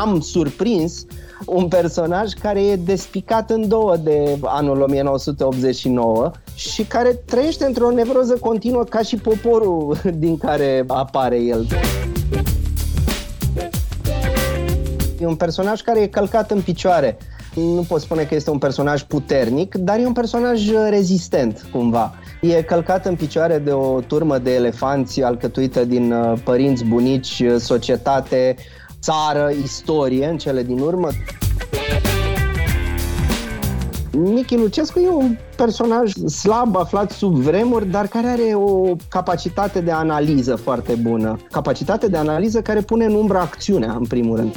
am surprins un personaj care e despicat în două de anul 1989 și care trăiește într-o nevroză continuă ca și poporul din care apare el. E un personaj care e călcat în picioare. Nu pot spune că este un personaj puternic, dar e un personaj rezistent, cumva. E călcat în picioare de o turmă de elefanți alcătuită din uh, părinți, bunici, societate, țară, istorie în cele din urmă. Michi Lucescu e un personaj slab, aflat sub vremuri, dar care are o capacitate de analiză foarte bună. Capacitate de analiză care pune în umbră acțiunea, în primul rând.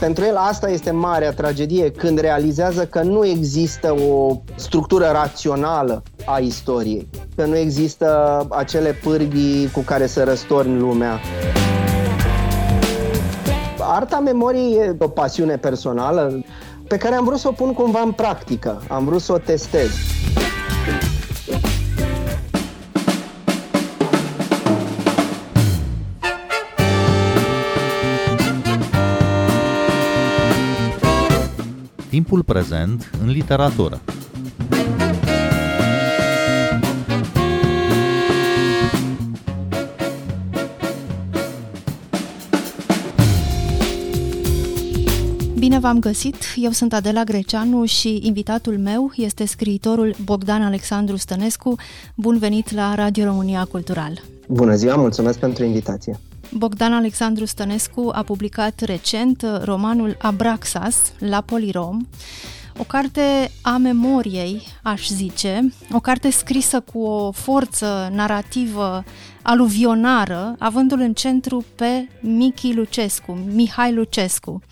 Pentru el asta este marea tragedie când realizează că nu există o structură rațională a istoriei, că nu există acele pârghii cu care să răstorni lumea. Arta memoriei e o pasiune personală pe care am vrut să o pun cumva în practică, am vrut să o testez. Timpul prezent în literatură. Bine v-am găsit! Eu sunt Adela Greceanu și invitatul meu este scriitorul Bogdan Alexandru Stănescu. Bun venit la Radio România Cultural! Bună ziua, mulțumesc pentru invitație! Bogdan Alexandru Stănescu a publicat recent romanul Abraxas la Polirom, o carte a memoriei, aș zice, o carte scrisă cu o forță narrativă aluvionară, avându-l în centru pe Michi Lucescu, Mihai Lucescu.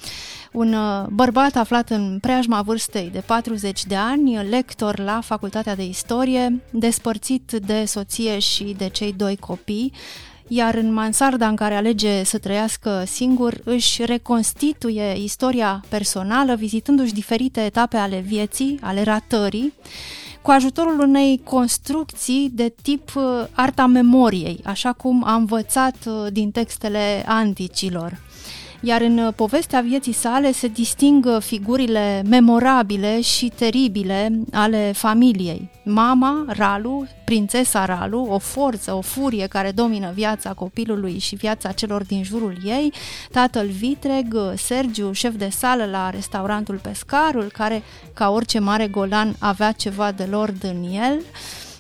Un uh, bărbat aflat în preajma vârstei de 40 de ani, lector la Facultatea de Istorie, despărțit de soție și de cei doi copii, iar în mansarda în care alege să trăiască singur, își reconstituie istoria personală, vizitându-și diferite etape ale vieții, ale ratării, cu ajutorul unei construcții de tip uh, arta memoriei, așa cum a învățat uh, din textele anticilor iar în uh, povestea vieții sale se disting uh, figurile memorabile și teribile ale familiei. Mama, Ralu, prințesa Ralu, o forță, o furie care domină viața copilului și viața celor din jurul ei, tatăl Vitreg, uh, Sergiu, șef de sală la restaurantul Pescarul, care, ca orice mare golan, avea ceva de lord în el,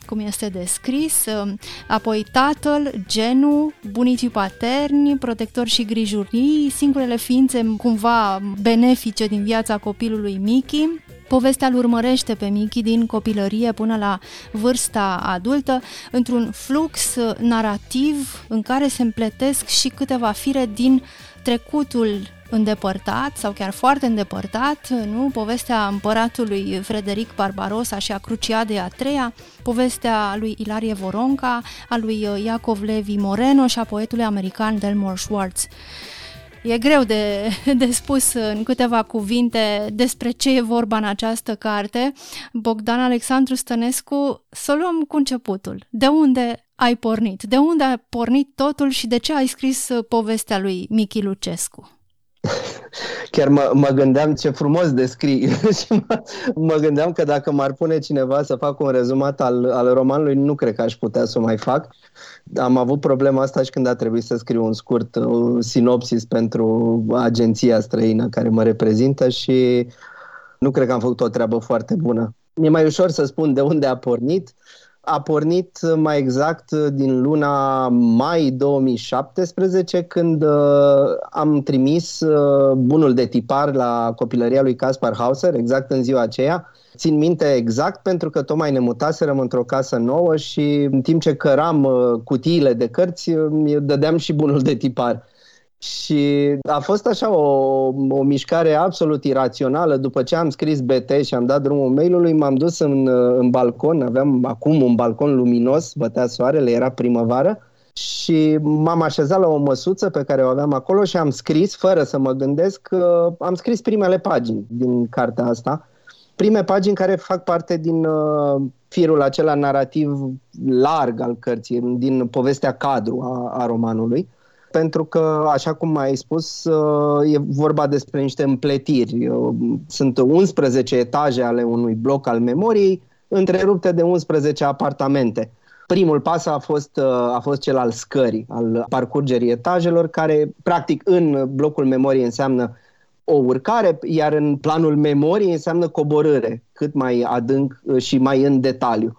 cum este descris, um, apoi tatăl, genul, bunicii paterni, protectori și grijurii, singurele ființe cumva benefice din viața copilului Mickey, Povestea îl urmărește pe Mickey din copilărie până la vârsta adultă într-un flux narrativ în care se împletesc și câteva fire din trecutul îndepărtat sau chiar foarte îndepărtat, nu? Povestea împăratului Frederic Barbarossa și a Cruciadei a treia, povestea lui Ilarie Voronca, a lui uh, Iacov Levi Moreno și a poetului american Delmore Schwartz. E greu de, de spus în câteva cuvinte despre ce e vorba în această carte. Bogdan Alexandru Stănescu, să luăm cu începutul. De unde ai pornit? De unde a pornit totul și de ce ai scris uh, povestea lui Michi Lucescu? Chiar mă, mă gândeam ce frumos descrii și mă, mă gândeam că dacă m-ar pune cineva să fac un rezumat al, al romanului, nu cred că aș putea să o mai fac. Am avut problema asta și când a trebuit să scriu un scurt un sinopsis pentru agenția străină care mă reprezintă și nu cred că am făcut o treabă foarte bună. Mi-e mai ușor să spun de unde a pornit. Uh, a pornit mai exact din luna mai 2017 când uh, am trimis uh, bunul de tipar la copilăria lui Caspar Hauser, exact în ziua aceea. Țin minte exact pentru că tocmai ne mutaserăm într-o casă nouă și în timp ce căram uh, cutiile de cărți, uh, dădeam și bunul de tipar. Și a fost așa o, o mișcare absolut irațională. După ce am scris BT și am dat drumul mailului, m-am dus în, în balcon. Aveam acum un balcon luminos, bătea soarele, era primăvară. Și m-am așezat la o măsuță pe care o aveam acolo și am scris, fără să mă gândesc, am scris primele pagini din cartea asta. Prime pagini care fac parte din uh, firul acela narrativ larg al cărții, din povestea cadru a, a romanului. Pentru că, așa cum ai spus, uh, e vorba despre niște împletiri. Uh, sunt 11 etaje ale unui bloc al memoriei, întrerupte de 11 apartamente. Primul pas a fost, uh, a fost cel al scării, al parcurgerii etajelor, care, practic, în blocul memoriei înseamnă o urcare, iar în planul memoriei înseamnă coborâre, cât mai adânc și mai în detaliu.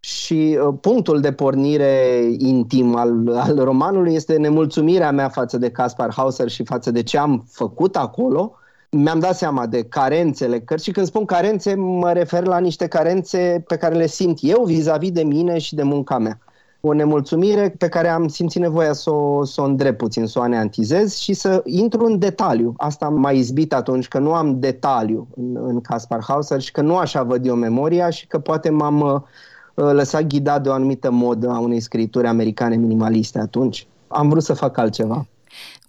Și uh, punctul de pornire intim al, al romanului este nemulțumirea mea față de Caspar Hauser și față de ce am făcut acolo. Mi-am dat seama de carențele cărții și când spun carențe mă refer la niște carențe pe care le simt eu vis-a-vis de mine și de munca mea. O nemulțumire pe care am simțit nevoia să o, să o îndrept puțin, să o aneantizez și să intru în detaliu. Asta m-a izbit atunci că nu am detaliu în, în Caspar Hauser și că nu așa văd eu memoria și că poate m-am uh, Uh, lăsat ghidat de o anumită modă a unei scrituri americane minimaliste atunci. Am vrut să fac altceva.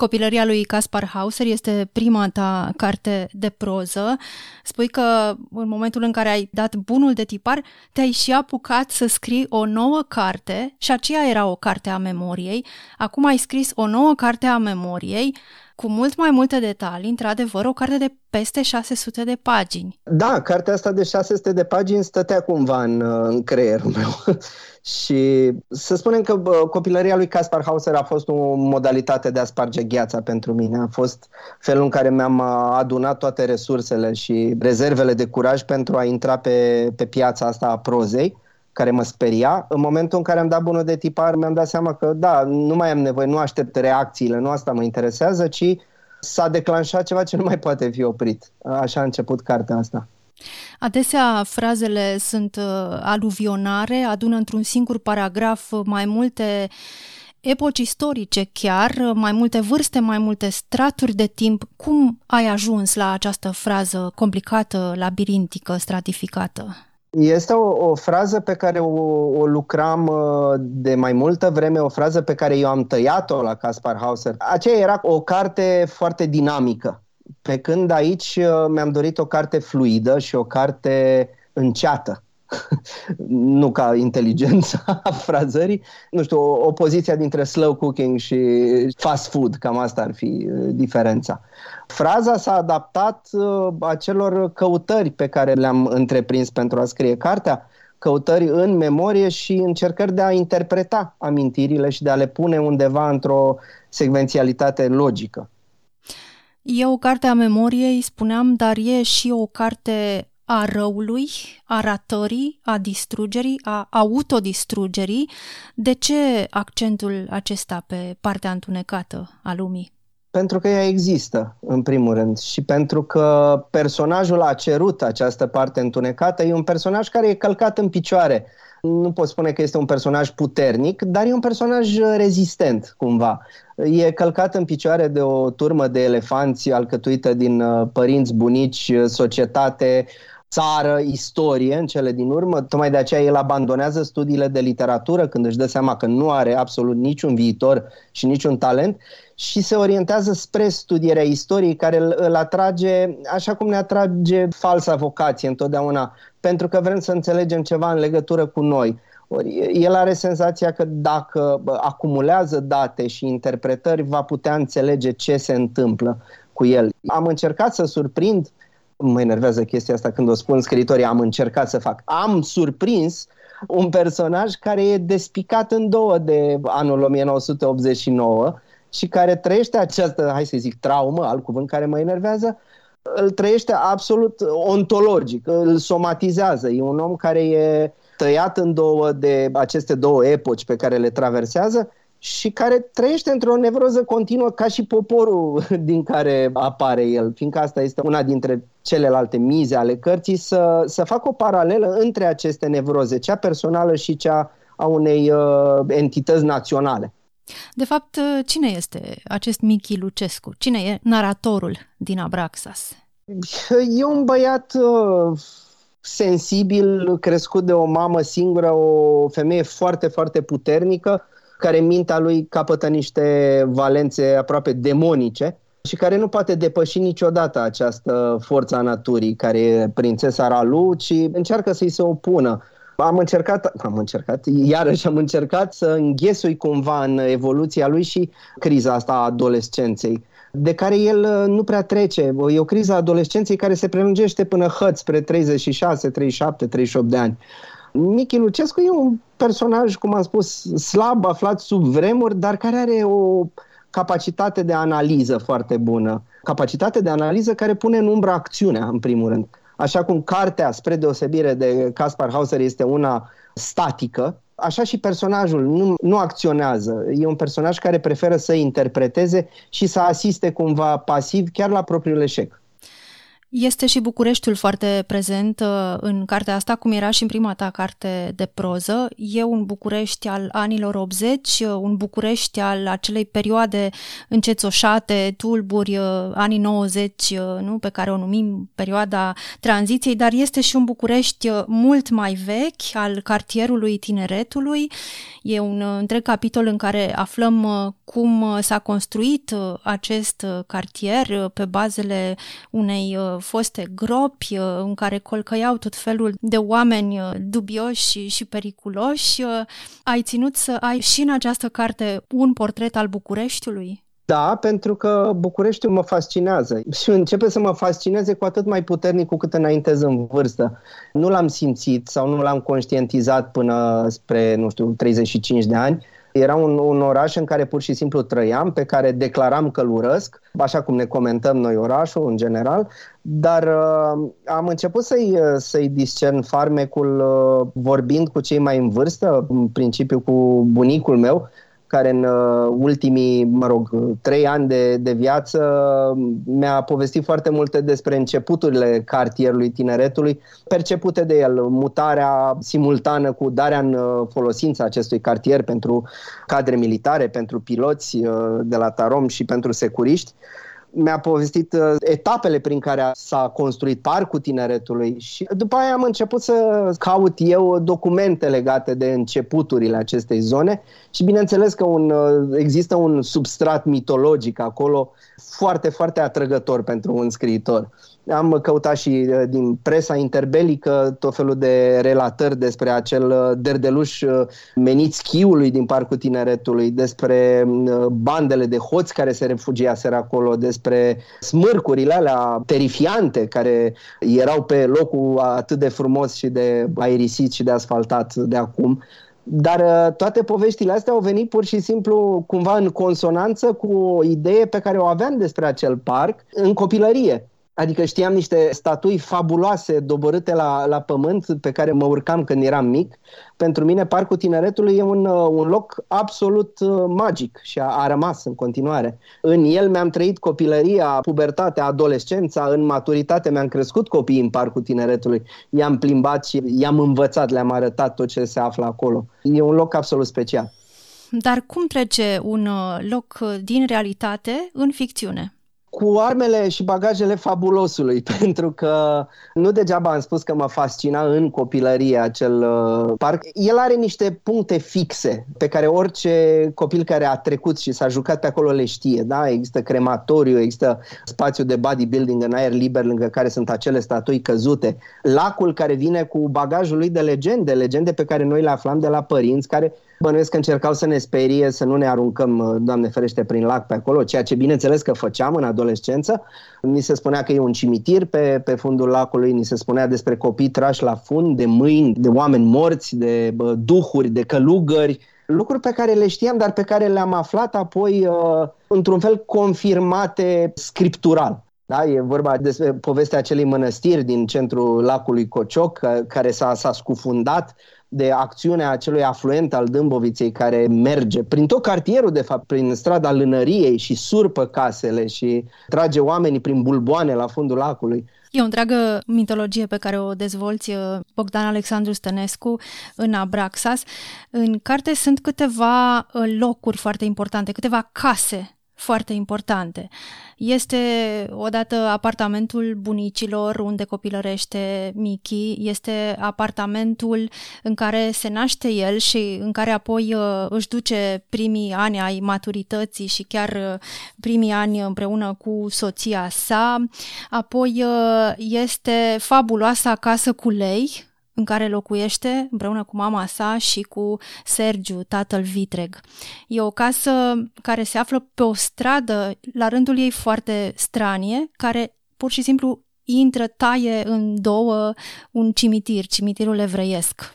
Copilăria lui Caspar Hauser este prima ta carte de proză. Spui că în momentul în care ai dat bunul de tipar, te-ai și apucat să scrii o nouă carte și aceea era o carte a memoriei. Acum ai scris o nouă carte a memoriei cu mult mai multe detalii, într-adevăr, o carte de peste 600 de pagini. Da, cartea asta de 600 de pagini stătea cumva în, în creierul meu. și să spunem că bă, copilăria lui Caspar Hauser a fost o modalitate de a sparge gheața pentru mine. A fost felul în care mi-am adunat toate resursele și rezervele de curaj pentru a intra pe, pe piața asta a prozei care mă speria. În momentul în care am dat bunul de tipar, mi-am dat seama că da, nu mai am nevoie, nu aștept reacțiile, nu asta mă interesează, ci s-a declanșat ceva ce nu mai poate fi oprit. Așa a început cartea asta. Adesea frazele sunt uh, aluvionare, adună într-un singur paragraf mai multe epoci istorice chiar, mai multe vârste, mai multe straturi de timp. Cum ai ajuns la această frază complicată, labirintică, stratificată? Este o, o frază pe care o, o lucram uh, de mai multă vreme, o frază pe care eu am tăiat-o la Caspar Hauser. Aceea era o carte foarte dinamică. Pe când aici uh, mi-am dorit o carte fluidă și o carte înceată. Nu ca inteligența frazării, nu știu, o, o poziție dintre slow cooking și fast food, cam asta ar fi uh, diferența. Fraza s-a adaptat uh, acelor căutări pe care le-am întreprins pentru a scrie cartea, căutări în memorie și încercări de a interpreta amintirile și de a le pune undeva într-o secvențialitate logică. E o carte a memoriei, spuneam, dar e și o carte a răului, a ratării, a distrugerii, a autodistrugerii. De ce accentul acesta pe partea întunecată a lumii? Pentru că ea există, în primul rând, și pentru că personajul a cerut această parte întunecată. E un personaj care e călcat în picioare. Nu pot spune că este un personaj puternic, dar e un personaj rezistent, cumva. E călcat în picioare de o turmă de elefanți alcătuită din uh, părinți, bunici, societate, țară, istorie în cele din urmă. Tocmai de aceea el abandonează studiile de literatură când își dă seama că nu are absolut niciun viitor și niciun talent și se orientează spre studierea istoriei care îl, îl atrage așa cum ne atrage falsa vocație întotdeauna, pentru că vrem să înțelegem ceva în legătură cu noi. Ori el are senzația că dacă acumulează date și interpretări, va putea înțelege ce se întâmplă cu el. Am încercat să surprind mă enervează chestia asta când o spun scritorii, am încercat să fac. Am surprins un personaj care e despicat în două de anul 1989 și care trăiește această, hai să zic, traumă, alt cuvânt care mă enervează, îl trăiește absolut ontologic, îl somatizează. E un om care e tăiat în două de aceste două epoci pe care le traversează și care trăiește într-o nevroză continuă ca și poporul din care apare el, fiindcă asta este una dintre celelalte mize ale cărții, să, să facă o paralelă între aceste nevroze, cea personală și cea a unei uh, entități naționale. De fapt, cine este acest Michi Lucescu? Cine e naratorul din Abraxas? E un băiat uh, sensibil, crescut de o mamă singură, o femeie foarte, foarte puternică, care mintea lui capătă niște valențe aproape demonice și care nu poate depăși niciodată această forță a naturii, care e prințesa Ralu, ci încearcă să-i se opună. Am încercat, am încercat, iarăși am încercat să înghesui cumva în evoluția lui și criza asta a adolescenței de care el uh, nu prea trece. E o criză a adolescenței care se prelungește până hăt spre 36, 37, 38 de ani. Michi Lucescu e un personaj, cum am spus, slab, aflat sub vremuri, dar care are o capacitate de analiză foarte bună. Capacitate de analiză care pune în umbră acțiunea, în primul rând. Așa cum cartea, spre deosebire de Caspar Hauser, este una statică, așa și personajul nu, nu acționează. E un personaj care preferă să interpreteze și să asiste cumva pasiv chiar la propriul eșec. Este și Bucureștiul foarte prezent uh, în cartea asta, cum era și în prima ta carte de proză. E un București al anilor 80, uh, un București al acelei perioade încețoșate, tulburi, uh, anii 90, nu, pe care o numim perioada tranziției, dar este și un București mult mai vechi, al cartierului tineretului. E un întreg capitol în care aflăm cum s-a construit acest cartier pe bazele unei foste gropi uh, în care colcăiau tot felul de oameni uh, dubioși și periculoși. Uh, ai ținut să ai și în această carte un portret al Bucureștiului? Da, pentru că Bucureștiul mă fascinează și începe să mă fascineze cu atât mai puternic cu cât înaintez în vârstă. Nu l-am simțit sau nu l-am conștientizat până spre, nu știu, 35 de ani, era un, un oraș în care pur și simplu trăiam, pe care declaram că urăsc, așa cum ne comentăm noi orașul în general, dar uh, am început să-i, uh, să-i discern farmecul uh, vorbind cu cei mai în vârstă, în principiu cu bunicul meu, care în uh, ultimii, mă rog, trei ani de, de viață mi-a povestit foarte multe despre începuturile cartierului tineretului, percepute de el, mutarea simultană cu darea în uh, folosință acestui cartier pentru cadre militare, pentru piloți uh, de la Tarom și pentru securiști mi-a povestit uh, etapele prin care s-a construit parcul tineretului și după aia am început să caut eu documente legate de începuturile acestei zone și bineînțeles că un, uh, există un substrat mitologic acolo foarte, foarte atrăgător pentru un scriitor. Am căutat și uh, din presa interbelică tot felul de relatări despre acel uh, derdeluș uh, menit schiului din Parcul Tineretului, despre bandele de hoți care se refugiaseră acolo, despre smârcurile alea terifiante care erau pe locul atât de frumos și de aerisit și de asfaltat de acum. Dar toate poveștile astea au venit pur și simplu cumva în consonanță cu o idee pe care o aveam despre acel parc în copilărie. Adică știam niște statui fabuloase doborâte la, la pământ pe care mă urcam când eram mic. Pentru mine Parcul Tineretului e un, uh, un loc absolut uh, magic și a, a rămas în continuare. În el mi-am trăit copilăria, pubertatea, adolescența, în maturitate mi-am crescut copiii în Parcul Tineretului. I-am plimbat și i-am învățat, le-am arătat tot ce se află acolo. E un loc absolut special. Dar cum trece un uh, loc din realitate în ficțiune? Cu armele și bagajele fabulosului, pentru că nu degeaba am spus că mă fascina în copilărie acel uh, parc. El are niște puncte fixe pe care orice copil care a trecut și s-a jucat pe acolo le știe. Da? Există crematoriu, există spațiu de bodybuilding în aer liber lângă care sunt acele statui căzute. Lacul care vine cu bagajul lui de legende, legende pe care noi le aflam de la părinți, care Bănuiesc că încercau să ne sperie, să nu ne aruncăm, uh, Doamne ferește, prin lac pe acolo, ceea ce bineînțeles că făceam în adolescență. Ni se spunea că e un cimitir pe, pe fundul lacului, ni se spunea despre copii trași la fund, de mâini, de oameni morți, de bă, duhuri, de călugări, lucruri pe care le știam, dar pe care le-am aflat apoi, uh, într-un fel, confirmate scriptural. Da? E vorba despre povestea acelei mănăstiri din centrul lacului Cocioc, care s-a, s-a scufundat de acțiunea acelui afluent al Dâmboviței care merge prin tot cartierul, de fapt, prin strada Lânăriei și surpă casele și trage oamenii prin bulboane la fundul lacului. E o întreagă mitologie pe care o dezvolți uh, Bogdan Alexandru Stănescu în Abraxas. În carte sunt câteva uh, locuri foarte importante, câteva case foarte importante. Este odată apartamentul bunicilor unde copilărește Miki, este apartamentul în care se naște el și în care apoi uh, își duce primii ani ai maturității și chiar uh, primii ani împreună cu soția sa. Apoi uh, este fabuloasa casă cu lei, în care locuiește împreună cu mama sa și cu Sergiu, tatăl vitreg. E o casă care se află pe o stradă, la rândul ei foarte stranie, care pur și simplu intră, taie în două un cimitir, cimitirul evreiesc.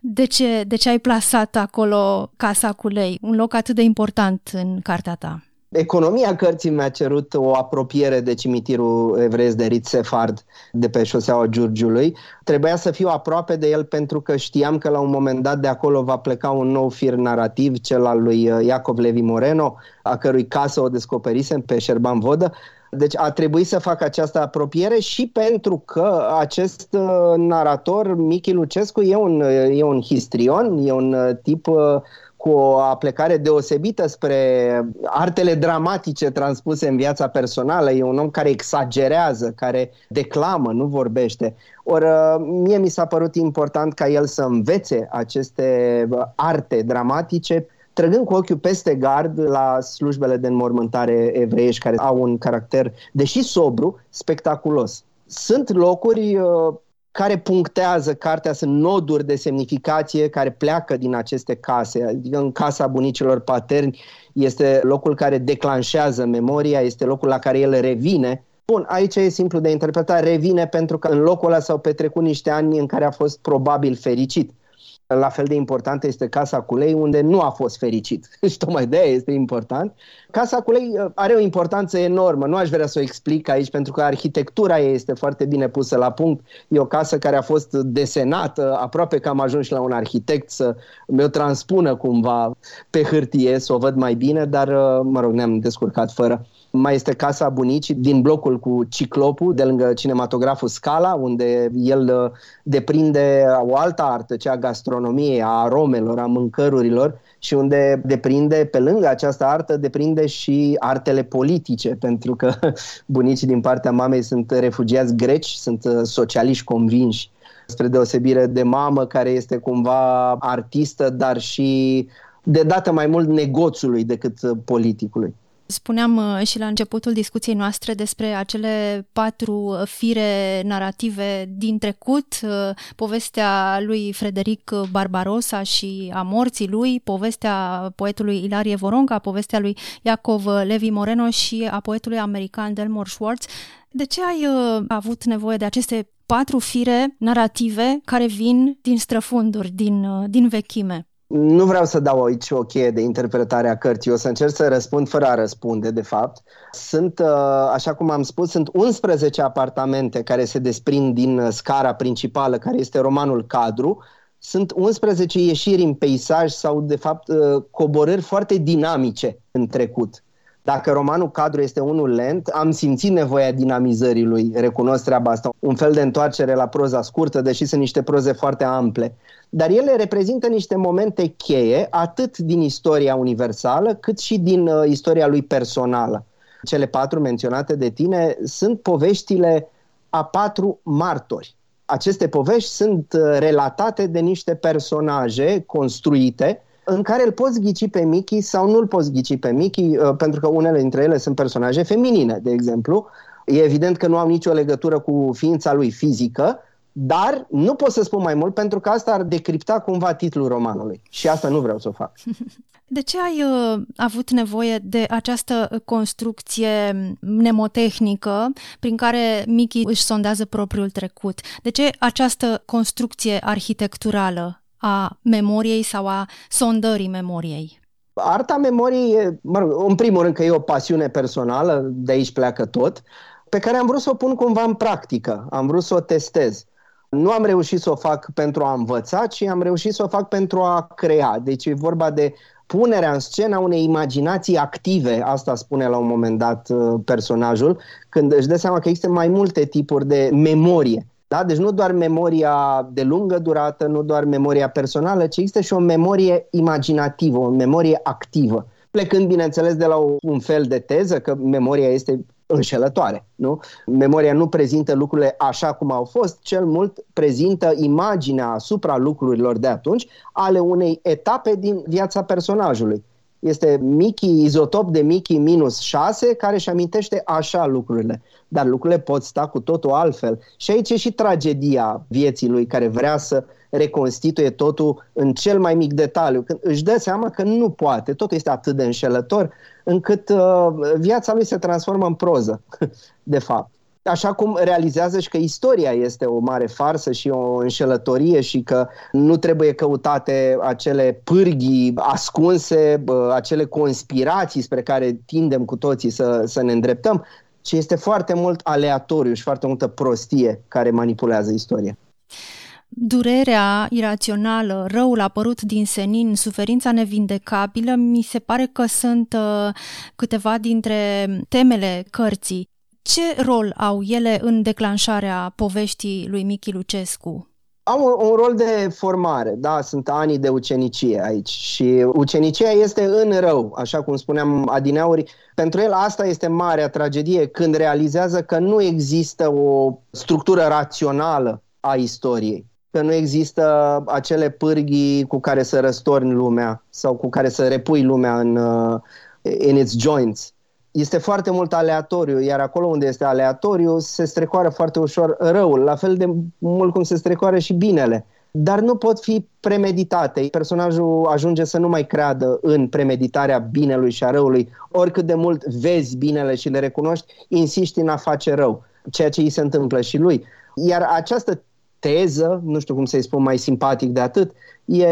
De ce, de ce ai plasat acolo Casa cu lei, un loc atât de important în cartea ta? Economia cărții mi-a cerut o apropiere de cimitirul evreiesc de Rit Sefard de pe șoseaua Giurgiului. Trebuia să fiu aproape de el pentru că știam că la un moment dat de acolo va pleca un nou fir narrativ, cel al lui uh, Iacov Levi Moreno, a cărui casă o descoperisem pe Șerban Vodă. Deci a trebuit să fac această apropiere și pentru că acest uh, narator, Michi Lucescu, e un, uh, e un histrion, e un tip cu o aplecare deosebită spre artele dramatice transpuse în viața personală. E un om care exagerează, care declamă, nu vorbește. Ori uh, mie mi s-a părut important ca el să învețe aceste uh, arte dramatice trăgând cu ochiul peste gard la slujbele de înmormântare evreiești care au un caracter, deși sobru, spectaculos. Sunt locuri uh, care punctează cartea sunt noduri de semnificație care pleacă din aceste case. Adică în casa bunicilor paterni este locul care declanșează memoria, este locul la care el revine. Bun, aici e simplu de interpretat, revine pentru că în locul ăla s-au petrecut niște ani în care a fost probabil fericit. La fel de importantă este Casa Culei, unde nu a fost fericit. Și tocmai de aia este important. Casa Culei uh, are o importanță enormă. Nu aș vrea să o explic aici, pentru că arhitectura ei este foarte bine pusă la punct. E o casă care a fost desenată, aproape că am ajuns la un arhitect să mi-o transpună cumva pe hârtie, să o văd mai bine, dar, uh, mă rog, ne-am descurcat fără. Mai este casa bunicii din blocul cu Ciclopul, de lângă cinematograful Scala, unde el uh, deprinde o altă artă, cea a gastronomiei, a aromelor, a mâncărurilor și unde deprinde, pe lângă această artă, deprinde și artele politice, pentru că bunicii din partea mamei sunt refugiați greci, sunt uh, socialiști convinși spre deosebire de mamă care este cumva artistă, dar și de dată mai mult negoțului decât uh, politicului. Spuneam uh, și la începutul discuției noastre despre acele patru uh, fire narrative din trecut, uh, povestea lui Frederic Barbarossa și a morții lui, povestea poetului Ilarie Voronca, povestea lui Iacov Levi Moreno și a poetului american Delmore Schwartz. De ce ai avut nevoie de aceste patru fire narrative care vin din străfunduri, din, din vechime? Nu vreau să dau aici o cheie de interpretare a cărții, o să încerc să răspund fără a răspunde, de fapt. Sunt, uh, așa cum am spus, sunt 11 apartamente care se desprind din uh, scara principală, care este romanul Cadru. Sunt 11 ieșiri în peisaj sau, de fapt, uh, coborâri foarte dinamice în trecut. Dacă romanul cadru este unul lent, am simțit nevoia dinamizării lui, recunosc treaba asta, un fel de întoarcere la proza scurtă, deși sunt niște proze foarte ample dar ele reprezintă niște momente cheie, atât din istoria universală, cât și din uh, istoria lui personală. Cele patru menționate de tine sunt poveștile a patru martori. Aceste povești sunt uh, relatate de niște personaje construite în care îl poți ghici pe Mickey sau nu îl poți ghici pe Mickey, uh, pentru că unele dintre ele sunt personaje feminine, de exemplu. E evident că nu au nicio legătură cu ființa lui fizică, dar nu pot să spun mai mult pentru că asta ar decripta cumva titlul romanului și asta nu vreau să o fac. De ce ai uh, avut nevoie de această construcție mnemotehnică prin care Mickey își sondează propriul trecut? De ce această construcție arhitecturală a memoriei sau a sondării memoriei? Arta memoriei, e, mă rog, în primul rând că e o pasiune personală, de aici pleacă tot, pe care am vrut să o pun cumva în practică, am vrut să o testez. Nu am reușit să o fac pentru a învăța, ci am reușit să o fac pentru a crea. Deci e vorba de punerea în scenă unei imaginații active, asta spune la un moment dat uh, personajul, când își dă seama că există mai multe tipuri de memorie. Da? Deci nu doar memoria de lungă durată, nu doar memoria personală, ci există și o memorie imaginativă, o memorie activă. Plecând, bineînțeles, de la un fel de teză că memoria este înșelătoare. Nu? Memoria nu prezintă lucrurile așa cum au fost, cel mult prezintă imaginea asupra lucrurilor de atunci ale unei etape din viața personajului. Este Mickey, izotop de Mickey minus 6, care își amintește așa lucrurile. Dar lucrurile pot sta cu totul altfel. Și aici e și tragedia vieții lui, care vrea să reconstituie totul în cel mai mic detaliu. Când își dă seama că nu poate, totul este atât de înșelător, încât uh, viața lui se transformă în proză, de fapt așa cum realizează și că istoria este o mare farsă și o înșelătorie și că nu trebuie căutate acele pârghii ascunse, acele conspirații spre care tindem cu toții să, să ne îndreptăm, ci este foarte mult aleatoriu și foarte multă prostie care manipulează istoria durerea irațională, răul apărut din senin, suferința nevindecabilă, mi se pare că sunt uh, câteva dintre temele cărții. Ce rol au ele în declanșarea poveștii lui Michi Lucescu? Au un, un rol de formare, da, sunt ani de ucenicie aici și ucenicia este în rău, așa cum spuneam adineauri. Pentru el asta este marea tragedie când realizează că nu există o structură rațională a istoriei, că nu există acele pârghii cu care să răstorni lumea sau cu care să repui lumea în, uh, in its joints este foarte mult aleatoriu, iar acolo unde este aleatoriu se strecoară foarte ușor răul, la fel de mult cum se strecoară și binele. Dar nu pot fi premeditate. Personajul ajunge să nu mai creadă în premeditarea binelui și a răului. Oricât de mult vezi binele și le recunoști, insisti în a face rău, ceea ce îi se întâmplă și lui. Iar această teză, nu știu cum să-i spun mai simpatic de atât, e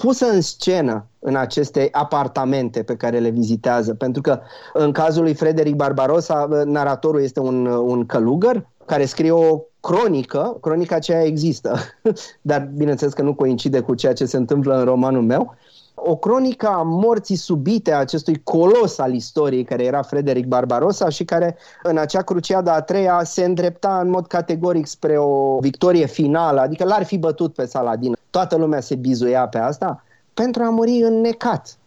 pusă în scenă în aceste apartamente pe care le vizitează. Pentru că în cazul lui Frederic Barbarossa, naratorul este un, un călugăr care scrie o cronică, cronica aceea există, dar bineînțeles că nu coincide cu ceea ce se întâmplă în romanul meu, o cronică a morții subite a acestui colos al istoriei care era Frederic Barbarossa și care în acea cruciadă a treia se îndrepta în mod categoric spre o victorie finală, adică l-ar fi bătut pe Saladin. Toată lumea se bizuia pe asta pentru a muri înnecat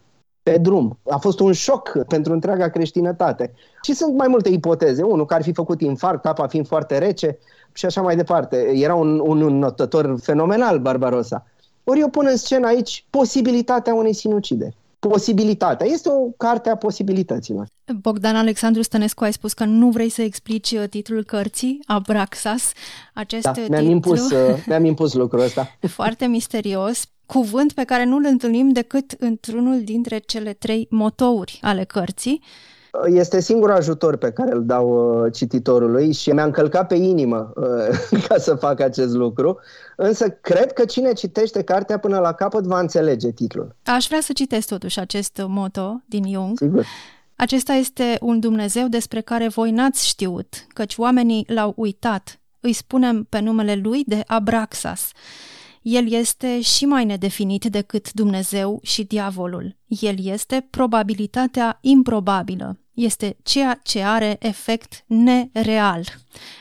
pe drum. A fost un șoc pentru întreaga creștinătate. Și sunt mai multe ipoteze. Unul că ar fi făcut infarct, apa fiind foarte rece și așa mai departe. Era un, un notător fenomenal, Barbarossa. Ori eu pun în scenă aici posibilitatea unei sinucideri. Posibilitatea. Este o carte a posibilităților. Bogdan Alexandru Stănescu, ai spus că nu vrei să explici uh, titlul cărții, Abraxas. Acest da, mi-am, impus, uh, mi-am impus lucrul ăsta. Foarte misterios. Cuvânt pe care nu-l întâlnim decât într-unul dintre cele trei motouri ale cărții. Este singurul ajutor pe care îl dau uh, cititorului și mi-a încălcat pe inimă uh, ca să fac acest lucru, însă cred că cine citește cartea până la capăt va înțelege titlul. Aș vrea să citesc totuși acest moto din Jung. Sigur. Acesta este un Dumnezeu despre care voi n-ați știut, căci oamenii l-au uitat. Îi spunem pe numele lui de Abraxas. El este și mai nedefinit decât Dumnezeu și diavolul. El este probabilitatea improbabilă. Este ceea ce are efect nereal.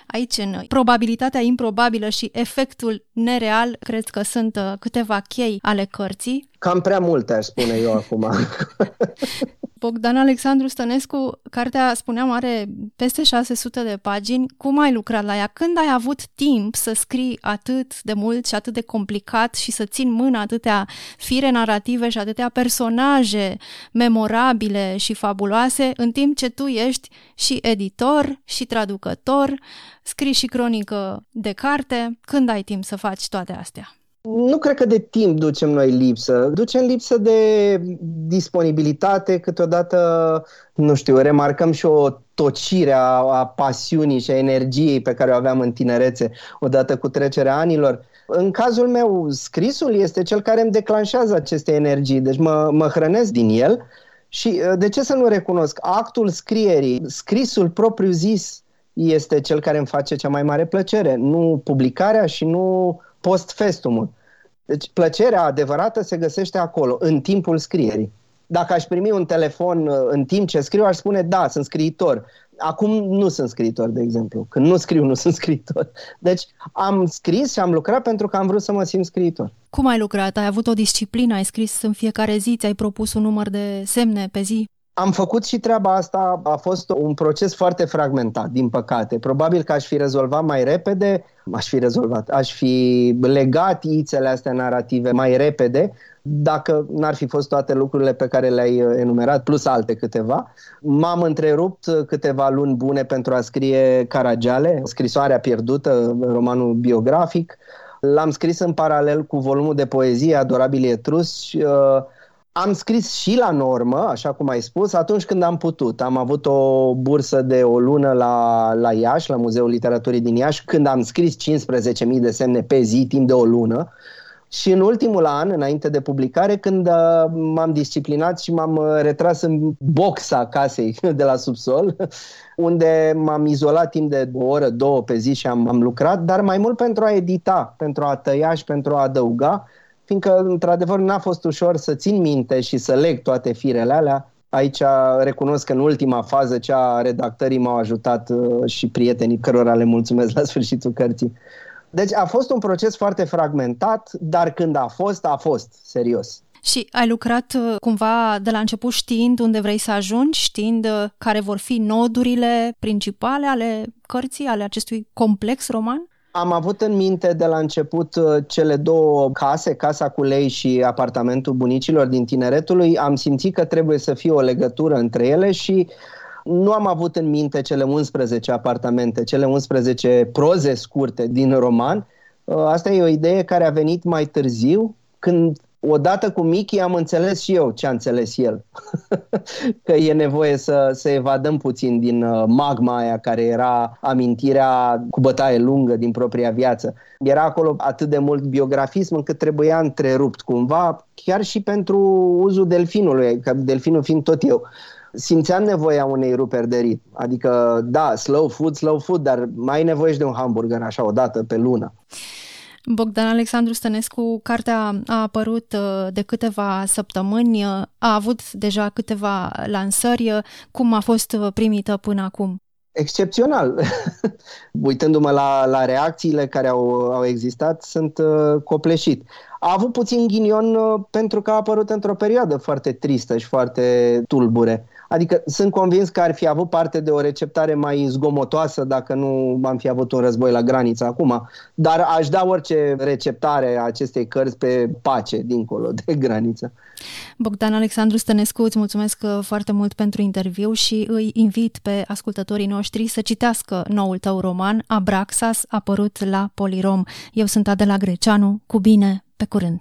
Aici, în probabilitatea improbabilă și efectul nereal, cred că sunt uh, câteva chei ale cărții. Cam prea multe, aș spune eu acum. Bogdan Alexandru Stănescu, cartea, spuneam, are peste 600 de pagini. Cum ai lucrat la ea? Când ai avut timp să scrii atât de mult și atât de complicat și să țin mână atâtea fire narrative și atâtea personaje memorabile și fabuloase, în timp ce tu ești și editor și traducător, scrii și cronică de carte? Când ai timp să faci toate astea? Nu cred că de timp ducem noi lipsă. Ducem lipsă de disponibilitate, câteodată, nu știu, remarcăm și o tocire a, a pasiunii și a energiei pe care o aveam în tinerețe odată cu trecerea anilor. În cazul meu, scrisul este cel care îmi declanșează aceste energii, deci mă, mă hrănesc din el și de ce să nu recunosc? Actul scrierii, scrisul propriu-zis este cel care îmi face cea mai mare plăcere, nu publicarea și nu post-festumul. Deci plăcerea adevărată se găsește acolo, în timpul scrierii. Dacă aș primi un telefon uh, în timp ce scriu, aș spune da, sunt scriitor. Acum nu sunt scriitor, de exemplu. Când nu scriu, nu sunt scriitor. Deci am scris și am lucrat pentru că am vrut să mă simt scriitor. Cum ai lucrat? Ai avut o disciplină? Ai scris în fiecare zi? Ți-ai propus un număr de semne pe zi? Am făcut și treaba asta, a fost un proces foarte fragmentat, din păcate. Probabil că aș fi rezolvat mai repede, aș fi rezolvat, aș fi legat ițele astea narrative mai repede, dacă n-ar fi fost toate lucrurile pe care le-ai enumerat, plus alte câteva. M-am întrerupt câteva luni bune pentru a scrie Caragiale, scrisoarea pierdută, romanul biografic. L-am scris în paralel cu volumul de poezie Adorabili Etrus, uh, am scris și la normă, așa cum ai spus, atunci când am putut. Am avut o bursă de o lună la, la Iași, la Muzeul Literaturii din Iași, când am scris 15.000 de semne pe zi, timp de o lună. Și în ultimul an, înainte de publicare, când uh, m-am disciplinat și m-am uh, retras în boxa casei de la subsol, unde m-am izolat timp de o oră, două pe zi și am, am lucrat, dar mai mult pentru a edita, pentru a tăia și pentru a adăuga, fiindcă, într-adevăr, n-a fost ușor să țin minte și să leg toate firele alea. Aici recunosc că în ultima fază, cea a redactării, m-au ajutat uh, și prietenii cărora le mulțumesc la sfârșitul cărții. Deci a fost un proces foarte fragmentat, dar când a fost, a fost, serios. Și ai lucrat uh, cumva de la început știind unde vrei să ajungi, știind uh, care vor fi nodurile principale ale cărții, ale acestui complex roman? Am avut în minte de la început uh, cele două case, casa cu lei și apartamentul bunicilor din tineretului. Am simțit că trebuie să fie o legătură între ele și nu am avut în minte cele 11 apartamente, cele 11 proze scurte din roman. Uh, asta e o idee care a venit mai târziu, când odată cu Mickey am înțeles și eu ce a înțeles el. că e nevoie să, să evadăm puțin din uh, magma aia care era amintirea cu bătaie lungă din propria viață. Era acolo atât de mult biografism încât trebuia întrerupt cumva, chiar și pentru uzul delfinului, că delfinul fiind tot eu simțeam nevoia unei ruperi de ritm. Adică, da, slow food, slow food, dar mai ai nevoie și de un hamburger așa o dată pe lună. Bogdan Alexandru Stănescu, cartea a apărut uh, de câteva săptămâni, uh, a avut deja câteva lansări. Cum a fost uh, primită până acum? Excepțional. Uitându-mă la, la reacțiile care au, au existat, sunt uh, copleșit. A avut puțin ghinion uh, pentru că a apărut într-o perioadă foarte tristă și foarte tulbure. Adică sunt convins că ar fi avut parte de o receptare mai zgomotoasă dacă nu am fi avut un război la graniță acum, dar aș da orice receptare a acestei cărți pe pace dincolo de graniță. Bogdan Alexandru Stănescu, îți mulțumesc uh, foarte mult pentru interviu și îi invit pe ascultătorii noștri să citească noul tău roman, Abraxas, apărut la Polirom. Eu sunt Adela Greceanu, cu bine, pe curând!